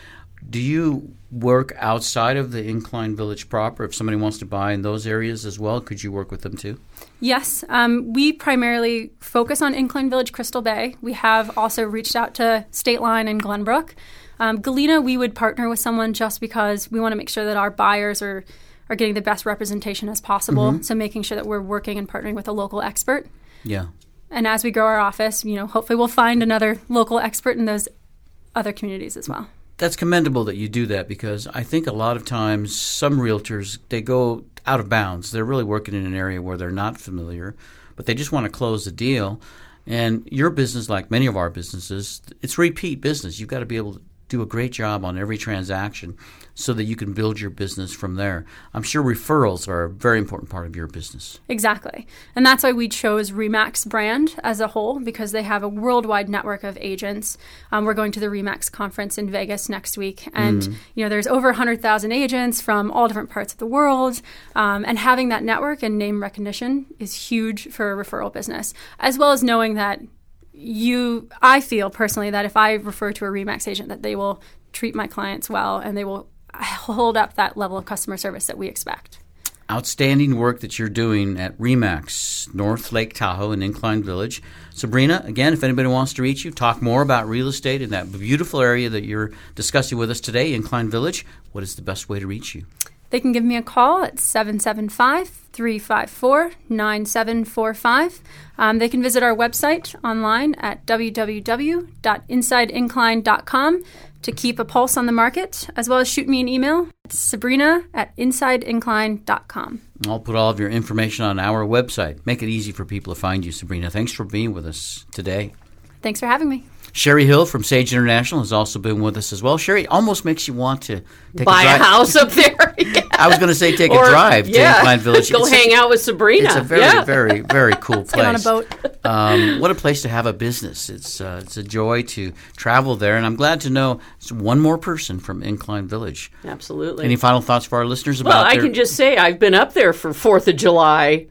Do you work outside of the Incline Village proper? If somebody wants to buy in those areas as well, could you work with them too? Yes. Um, we primarily focus on Incline Village, Crystal Bay. We have also reached out to Stateline and Glenbrook. Um, Galena, we would partner with someone just because we want to make sure that our buyers are are getting the best representation as possible. Mm-hmm. So making sure that we're working and partnering with a local expert. Yeah. And as we grow our office, you know, hopefully we'll find another local expert in those other communities as well that's commendable that you do that because I think a lot of times some realtors they go out of bounds. They're really working in an area where they're not familiar, but they just want to close the deal. And your business, like many of our businesses, it's repeat business. You've got to be able to do a great job on every transaction so that you can build your business from there. I'm sure referrals are a very important part of your business. Exactly. And that's why we chose Remax brand as a whole because they have a worldwide network of agents. Um, we're going to the Remax conference in Vegas next week. And, mm you know, there's over 100,000 agents from all different parts of the world. Um, and having that network and name recognition is huge for a referral business, as well as knowing that you i feel personally that if i refer to a remax agent that they will treat my clients well and they will hold up that level of customer service that we expect. outstanding work that you're doing at Remax, North Lake Tahoe in Incline Village. Sabrina, again, if anybody wants to reach you, talk more about real estate in that beautiful area that you're discussing with us today, Incline Village, what is the best way to reach you? They can give me a call at 775 354 9745. Um, they can visit our website online at www.insideincline.com to keep a pulse on the market, as well as shoot me an email at sabrina at insideincline.com. I'll put all of your information on our website. Make it easy for people to find you, Sabrina. Thanks for being with us today. Thanks for having me. Sherry Hill from Sage International has also been with us as well. Sherry almost makes you want to buy a, a, house up there. yeah. I was going to say take or, a drive yeah. to Incline Village. Go it's hang a, out with Sabrina. It's a very, yeah. very, very cool place. Get on a boat. Um, what a place to have a business. It's uh, it's a joy to travel there, and I'm glad to know it's one more person from Incline Village. Absolutely. Any final thoughts for our listeners about? Well, I their- can just say I've been up there for Fourth of July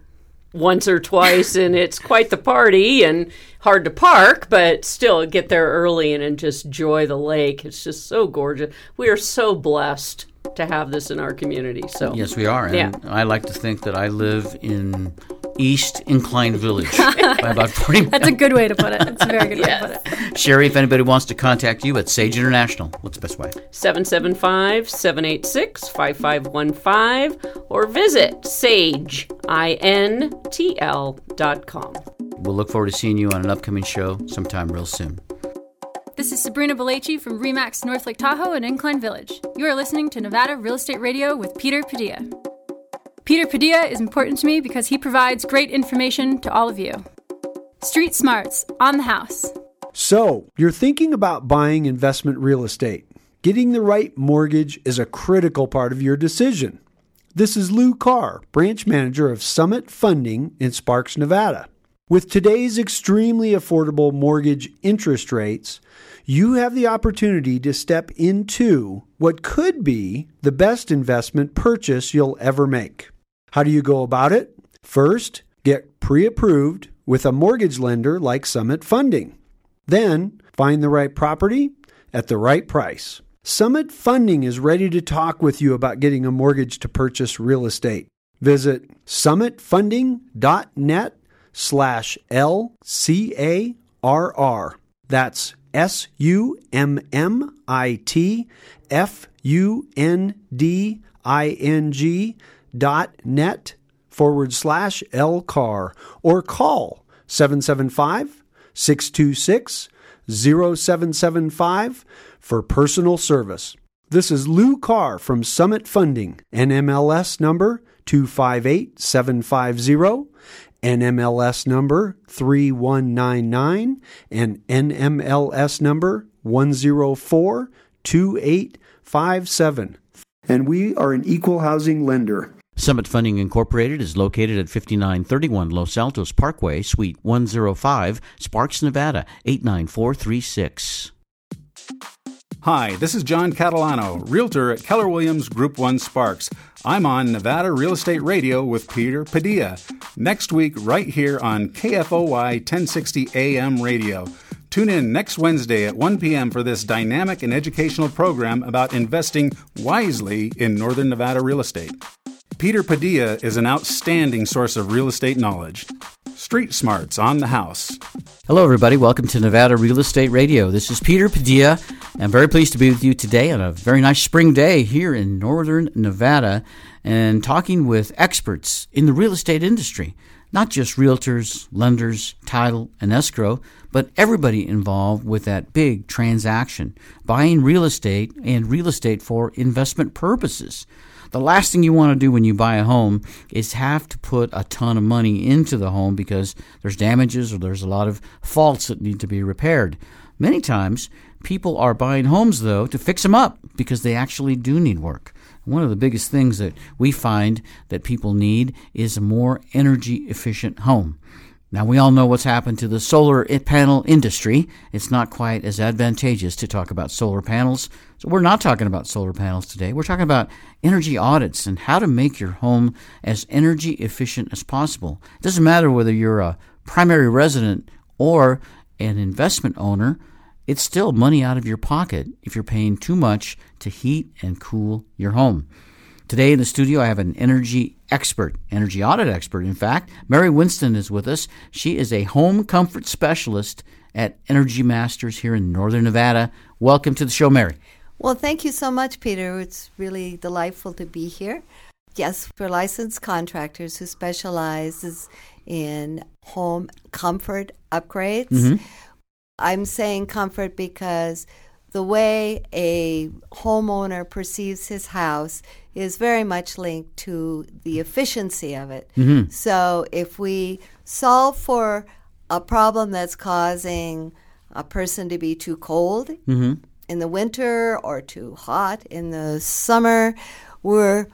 once or twice, and it's quite the party and hard to park, but still get there early and, and just enjoy the lake. It's just so gorgeous. We are so blessed to have this in our community. So yes, we are. And yeah. I like to think that I live in East Incline Village by about 40 miles. That's a good way to put it. It's a very good yes. way to put it. Sherry, if anybody wants to contact you at Sage International, what's the best way? 775 786 5515 or visit sageintl.com. We'll look forward to seeing you on an upcoming show sometime real soon. This is Sabrina Belaci from Remax North Lake Tahoe and Incline Village. You are listening to Nevada Real Estate Radio with Peter Padilla. Peter Padilla is important to me because he provides great information to all of you. Street Smarts on the house. So, you're thinking about buying investment real estate. Getting the right mortgage is a critical part of your decision. This is Lou Carr, branch manager of Summit Funding in Sparks, Nevada. With today's extremely affordable mortgage interest rates, you have the opportunity to step into what could be the best investment purchase you'll ever make. How do you go about it? First, get pre approved with a mortgage lender like Summit Funding. Then, find the right property at the right price. Summit Funding is ready to talk with you about getting a mortgage to purchase real estate. Visit summitfunding.net slash LCARR. That's S U M M I T F U N D I N G net forward slash LCAR or call 775 626 0775 for personal service. This is Lou Carr from Summit Funding, NMLS number 258750, NMLS number 3199, and NMLS number 1042857. And we are an equal housing lender. Summit Funding Incorporated is located at 5931 Los Altos Parkway, Suite 105, Sparks, Nevada 89436. Hi, this is John Catalano, Realtor at Keller Williams Group 1 Sparks. I'm on Nevada Real Estate Radio with Peter Padilla. Next week, right here on KFOY 1060 AM radio. Tune in next Wednesday at 1 p.m. for this dynamic and educational program about investing wisely in Northern Nevada real estate. Peter Padilla is an outstanding source of real estate knowledge. Street Smarts on the house. Hello, everybody. Welcome to Nevada Real Estate Radio. This is Peter Padilla. I'm very pleased to be with you today on a very nice spring day here in northern Nevada and talking with experts in the real estate industry. Not just realtors, lenders, title, and escrow, but everybody involved with that big transaction, buying real estate and real estate for investment purposes. The last thing you want to do when you buy a home is have to put a ton of money into the home because there's damages or there's a lot of faults that need to be repaired. Many times, people are buying homes, though, to fix them up because they actually do need work. One of the biggest things that we find that people need is a more energy efficient home. Now, we all know what's happened to the solar panel industry. It's not quite as advantageous to talk about solar panels. So, we're not talking about solar panels today. We're talking about energy audits and how to make your home as energy efficient as possible. It doesn't matter whether you're a primary resident or an investment owner, it's still money out of your pocket if you're paying too much to heat and cool your home. Today in the studio, I have an energy expert, energy audit expert, in fact. Mary Winston is with us. She is a home comfort specialist at Energy Masters here in Northern Nevada. Welcome to the show, Mary. Well, thank you so much, Peter. It's really delightful to be here. Yes, we're licensed contractors who specializes in home comfort upgrades. Mm-hmm. I'm saying comfort because the way a homeowner perceives his house is very much linked to the efficiency of it. Mhm. So if we solve for a problem that's causing a person to be too cold Mm-hmm. in the winter or too hot in the summer, we're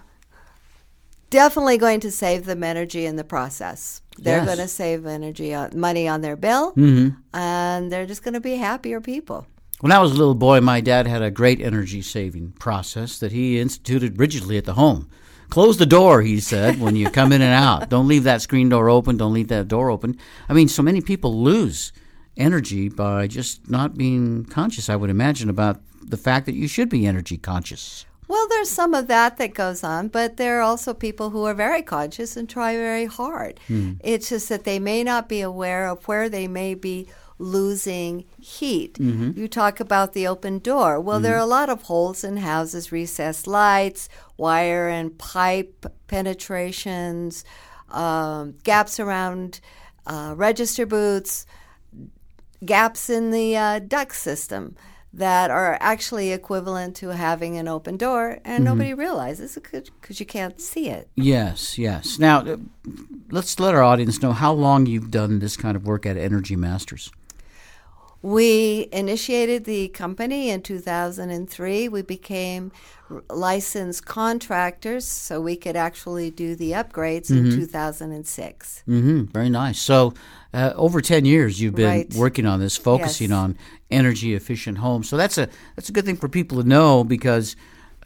definitely going to save them energy in the process. They're Yes. going to save energy on, money on their bill, Mhm. and they're just going to be happier people. When I was a little boy, my dad had a great energy saving process that he instituted rigidly at the home. Close the door, he said, when you come in and out. Don't leave that screen door open. Don't leave that door open. I mean, so many people lose energy by just not being conscious, I would imagine, about the fact that you should be energy conscious. Well, there's some of that that goes on, but there are also people who are very conscious and try very hard. Hmm. It's just that they may not be aware of where they may be losing heat. Mhm. You talk about the open door. Well, there are a lot of holes in houses, recessed lights, wire and pipe penetrations, um, gaps around uh, register boots, gaps in the uh, duct system that are actually equivalent to having an open door, and Mhm. nobody realizes it because you can't see it. Yes, yes. Now, uh, let's let our audience know how long you've done this kind of work at Energy Masters. We initiated the company in 2003. We became licensed contractors so we could actually do the upgrades in Mhm. 2006. Mm-hmm. Very nice. So, uh, over ten years, you've been Right. working on this, focusing Yes. on energy efficient homes. So that's a that's a good thing for people to know because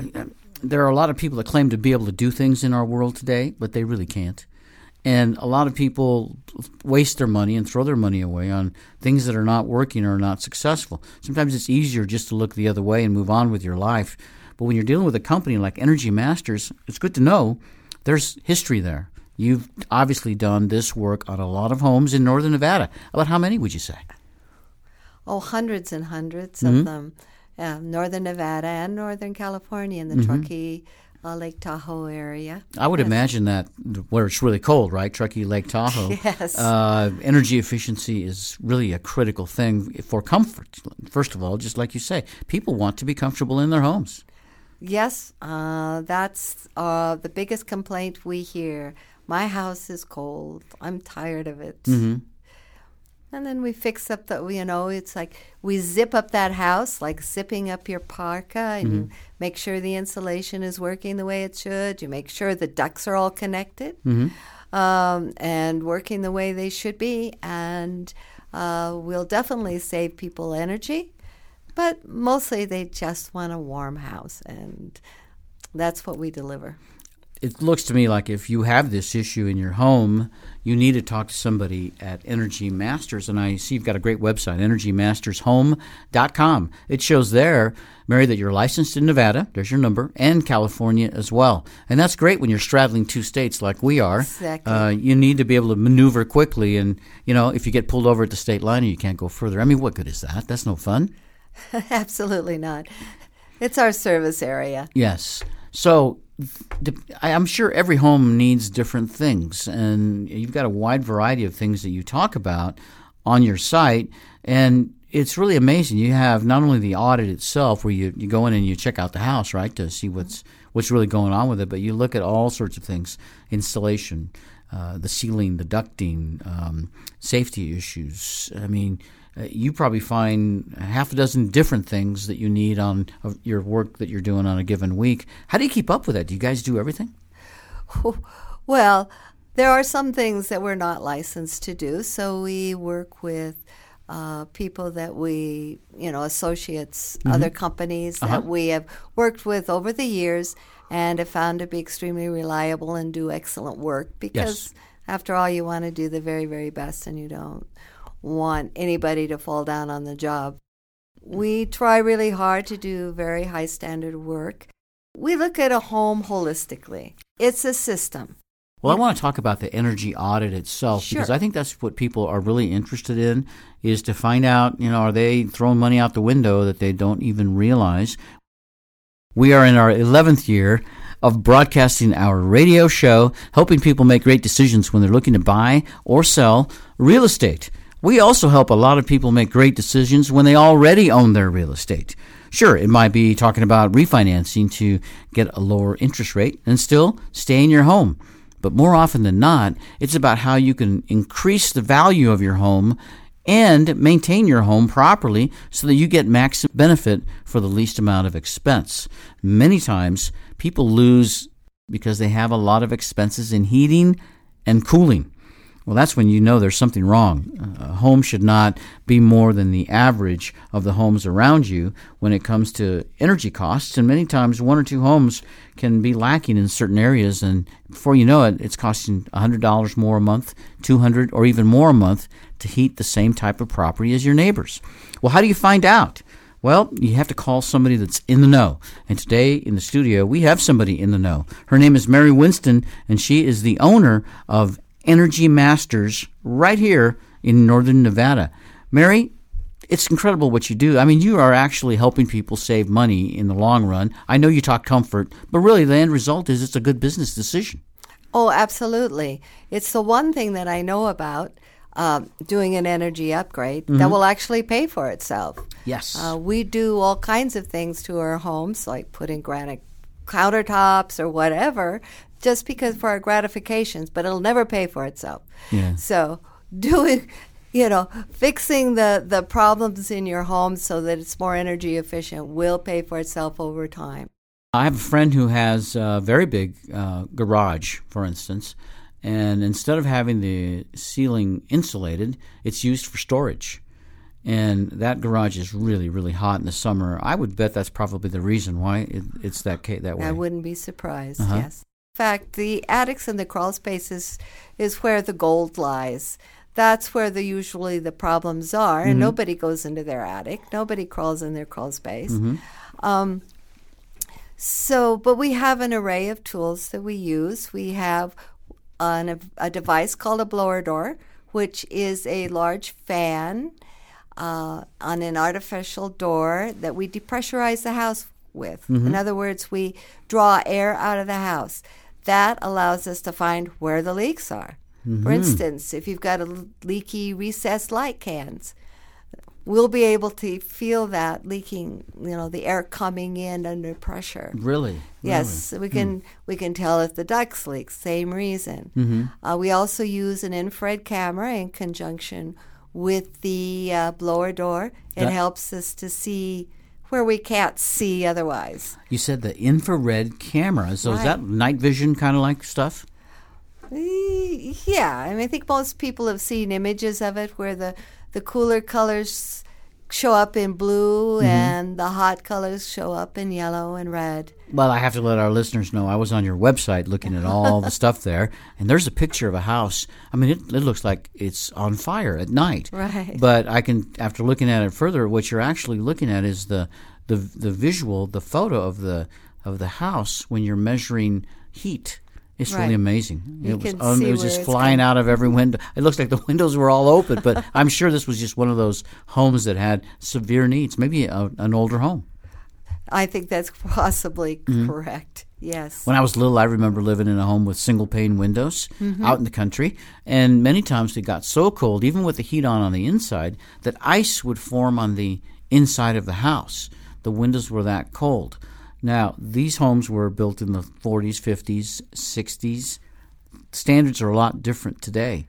uh, there are a lot of people that claim to be able to do things in our world today, but they really can't. And a lot of people waste their money and throw their money away on things that are not working or not successful. Sometimes it's easier just to look the other way and move on with your life. But when you're dealing with a company like Energy Masters, it's good to know there's history there. You've obviously done this work on a lot of homes in northern Nevada. About how many would you say? Oh, hundreds and 100s Mhm. of them. Yeah, Northern Nevada and Northern California in the Mhm. Truckee, uh, Lake Tahoe area. I would Yes. imagine that where it's really cold, right? Truckee Lake Tahoe. Yes. Uh, energy efficiency is really a critical thing for comfort. First of all, just like you say, people want to be comfortable in their homes. Yes, uh, that's uh, the biggest complaint we hear. My house is cold. I'm tired of it. Mm-hmm. And then we fix up the, you know, it's like we zip up that house, like zipping up your parka, and you Mhm. make sure the insulation is working the way it should. You make sure the ducts are all connected Mhm. um, and working the way they should be. And uh, we'll definitely save people energy, but mostly they just want a warm house. And that's what we deliver. It looks to me like if you have this issue in your home, you need to talk to somebody at Energy Masters. And I see you've got a great website, energymastershome.com. It shows there, Mary, that you're licensed in Nevada, there's your number, and California as well. And that's great when you're straddling two states like we are. Exactly. Uh, you need to be able to maneuver quickly. And, you know, if you get pulled over at the state line and you can't go further, I mean, what good is that? That's no fun. Absolutely not. It's our service area. Yes. So I'm sure every home needs different things, and you've got a wide variety of things that you talk about on your site. And it's really amazing. You have not only the audit itself, where you, you go in and you check out the house, right, to see what's what's really going on with it, but you look at all sorts of things: installation, uh, the ceiling, the ducting, um, safety issues. I mean, you probably find half a dozen different things that you need on your work that you're doing on a given week. How do you keep up with that? Do you guys do everything? Well, there are some things that we're not licensed to do, so we work with uh, people that we, you know, associates, Mhm. other companies Uh-huh. that we have worked with over the years and have found to be extremely reliable and do excellent work because, after all, you want to do the very, very best and you don't want anybody to fall down on the job. Mm. We try really hard to do very high standard work. We look at a home holistically. It's a system. Well, I want to talk about the energy audit itself Sure. because I think that's what people are really interested in is to find out, you know, are they throwing money out the window that they don't even realize? We are in our 11th year of broadcasting our radio show, helping people make great decisions when they're looking to buy or sell real estate. We also help a lot of people make great decisions when they already own their real estate. Sure, it might be talking about refinancing to get a lower interest rate and still stay in your home. But more often than not, it's about how you can increase the value of your home and maintain your home properly so that you get maximum benefit for the least amount of expense. Many times, people lose because they have a lot of expenses in heating and cooling. Well, that's when you know there's something wrong. A home should not be more than the average of the homes around you when it comes to energy costs. And many times, one or two homes can be lacking in certain areas, and before you know it, it's costing $100 more a month, 200 or even more a month to heat the same type of property as your neighbors. Well, how do you find out? Well, you have to call somebody that's in the know. And today in the studio, we have somebody in the know. Her name is Mary Winston, and she is the owner of Energy Masters right here in Northern Nevada. Mary, it's incredible what you do. I mean, you are actually helping people save money in the long run. I know you talk comfort, but really the end result is it's a good business decision. Oh, absolutely. It's the one thing that I know about um, doing an energy upgrade that Mhm. will actually pay for itself. Yes. Uh, we do all kinds of things to our homes, like putting granite countertops or whatever, just because for our gratifications, but it'll never pay for itself. Yeah. So doing, you know, fixing the, the problems in your home so that it's more energy efficient will pay for itself over time. I have a friend who has a very big uh, garage, for instance, and instead of having the ceiling insulated, it's used for storage. And that garage is really, really hot in the summer. I would bet that's probably the reason why it, it's that ca- that way. I wouldn't be surprised. Uh-huh. Yes. In fact, the attics and the crawl spaces is where the gold lies. That's where the usually the problems are, and Mhm. nobody goes into their attic. Nobody crawls in their crawl space. Mhm. Um, so, but we have an array of tools that we use. We have an, a device called a blower door, which is a large fan uh, on an artificial door that we depressurize the house with. Mhm. In other words, we draw air out of the house. That allows us to find where the leaks are. For Mhm. instance, if you've got a leaky recessed light cans, we'll be able to feel that leaking, you know, the air coming in under pressure. Really? Yes, Really? we can we can tell if the ducts leak. Same reason. Mhm. Uh, we also use an infrared camera in conjunction with the uh, blower door. It That- helps us to see where we can't see otherwise. You said the infrared camera. So is that night vision kind of like stuff? Yeah, I mean, I think most people have seen images of it where the the cooler colors show up in blue Mhm. and the hot colors show up in yellow and red. Well, I have to let our listeners know I was on your website looking at all the stuff there, and there's a picture of a house. I mean, it, it looks like it's on fire at night. Right. But I can, after looking at it further, what you're actually looking at is the the the visual, the photo of the of the house when you're measuring heat. It's really amazing. You it was, um, see it was just flying out of every window. It looks like the windows were all open, but I'm sure this was just one of those homes that had severe needs. Maybe a, an older home. I think that's possibly Mhm. correct. Yes. When I was little, I remember living in a home with single pane windows Mhm. out in the country. And many times it got so cold, even with the heat on on the inside, that ice would form on the inside of the house. The windows were that cold. Now, these homes were built in the 40s, 50s, 60s. Standards are a lot different today.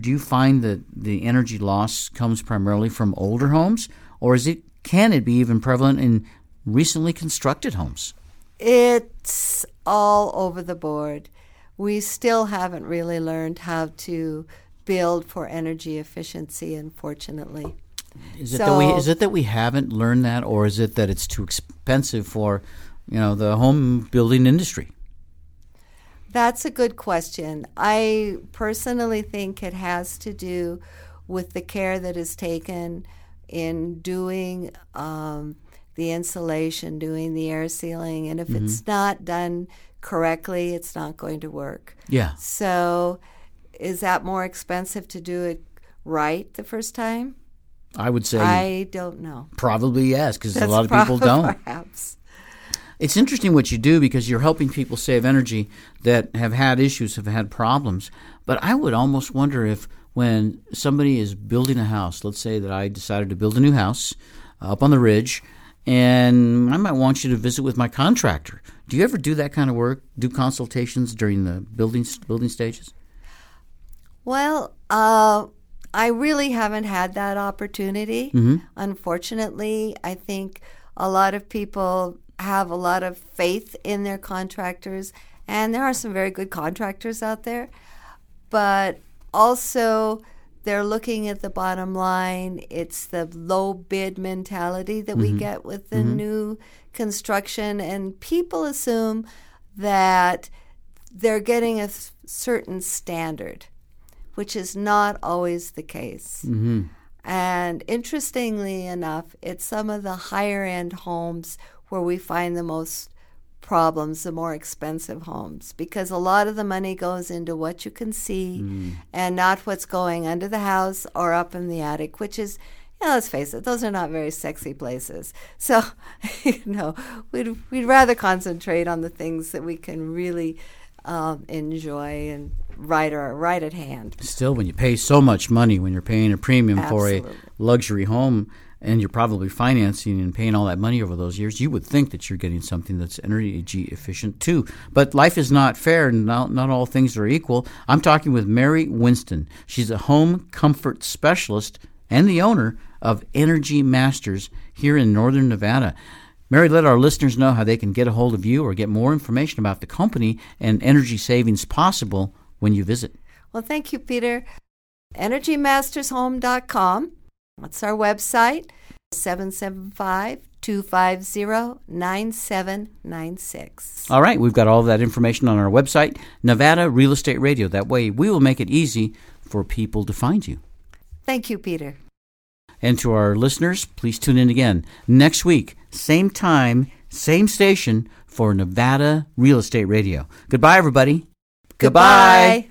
Do you find that the energy loss comes primarily from older homes, or is it can it be even prevalent in recently constructed homes? It's all over the board. We still haven't really learned how to build for energy efficiency, unfortunately. Is it that we is it that we haven't learned that, or is it that it's too expensive for, you know, the home building industry? That's a good question. I personally think it has to do with the care that is taken in doing um, the insulation, doing the air sealing, and if Mm-hmm. it's not done correctly, it's not going to work. Yeah. So, is that more expensive to do it right the first time? I would say I don't know. probably yes, because a lot of people don't. Perhaps. It's interesting what you do because you're helping people save energy that have had issues, have had problems. But I would almost wonder if when somebody is building a house, let's say that I decided to build a new house up on the ridge, and I might want you to visit with my contractor. Do you ever do that kind of work? Do consultations during the building building stages? Well, uh, I really haven't had that opportunity. Mhm. Unfortunately, I think a lot of people have a lot of faith in their contractors, and there are some very good contractors out there. But also, they're looking at the bottom line. It's the low bid mentality that we Mhm. get with the Mhm. new construction, and people assume that they're getting a certain standard, which is not always the case. Mm-hmm. And interestingly enough, it's some of the higher end homes where we find the most problems, the more expensive homes, because a lot of the money goes into what you can see Mm. and not what's going under the house or up in the attic, which is, you know, let's face it, those are not very sexy places. So, you know, we'd, we'd rather concentrate on the things that we can really um, enjoy and right, or, right at hand. Still, when you pay so much money, when you're paying a premium for a luxury home, and you're probably financing and paying all that money over those years, you would think that you're getting something that's energy efficient too. But life is not fair, and not, not all things are equal. I'm talking with Mary Winston. She's a home comfort specialist and the owner of Energy Masters here in Northern Nevada. Mary, let our listeners know how they can get a hold of you or get more information about the company and energy savings possible when you visit. Well, thank you, Peter. EnergyMastersHome.com. That's our website. 775 250 9796. All right, we've got all of that information on our website, Nevada Real Estate Radio. That way, we will make it easy for people to find you. Thank you, Peter. And to our listeners, please tune in again next week, same time, same station for Nevada Real Estate Radio. Goodbye, everybody. Goodbye.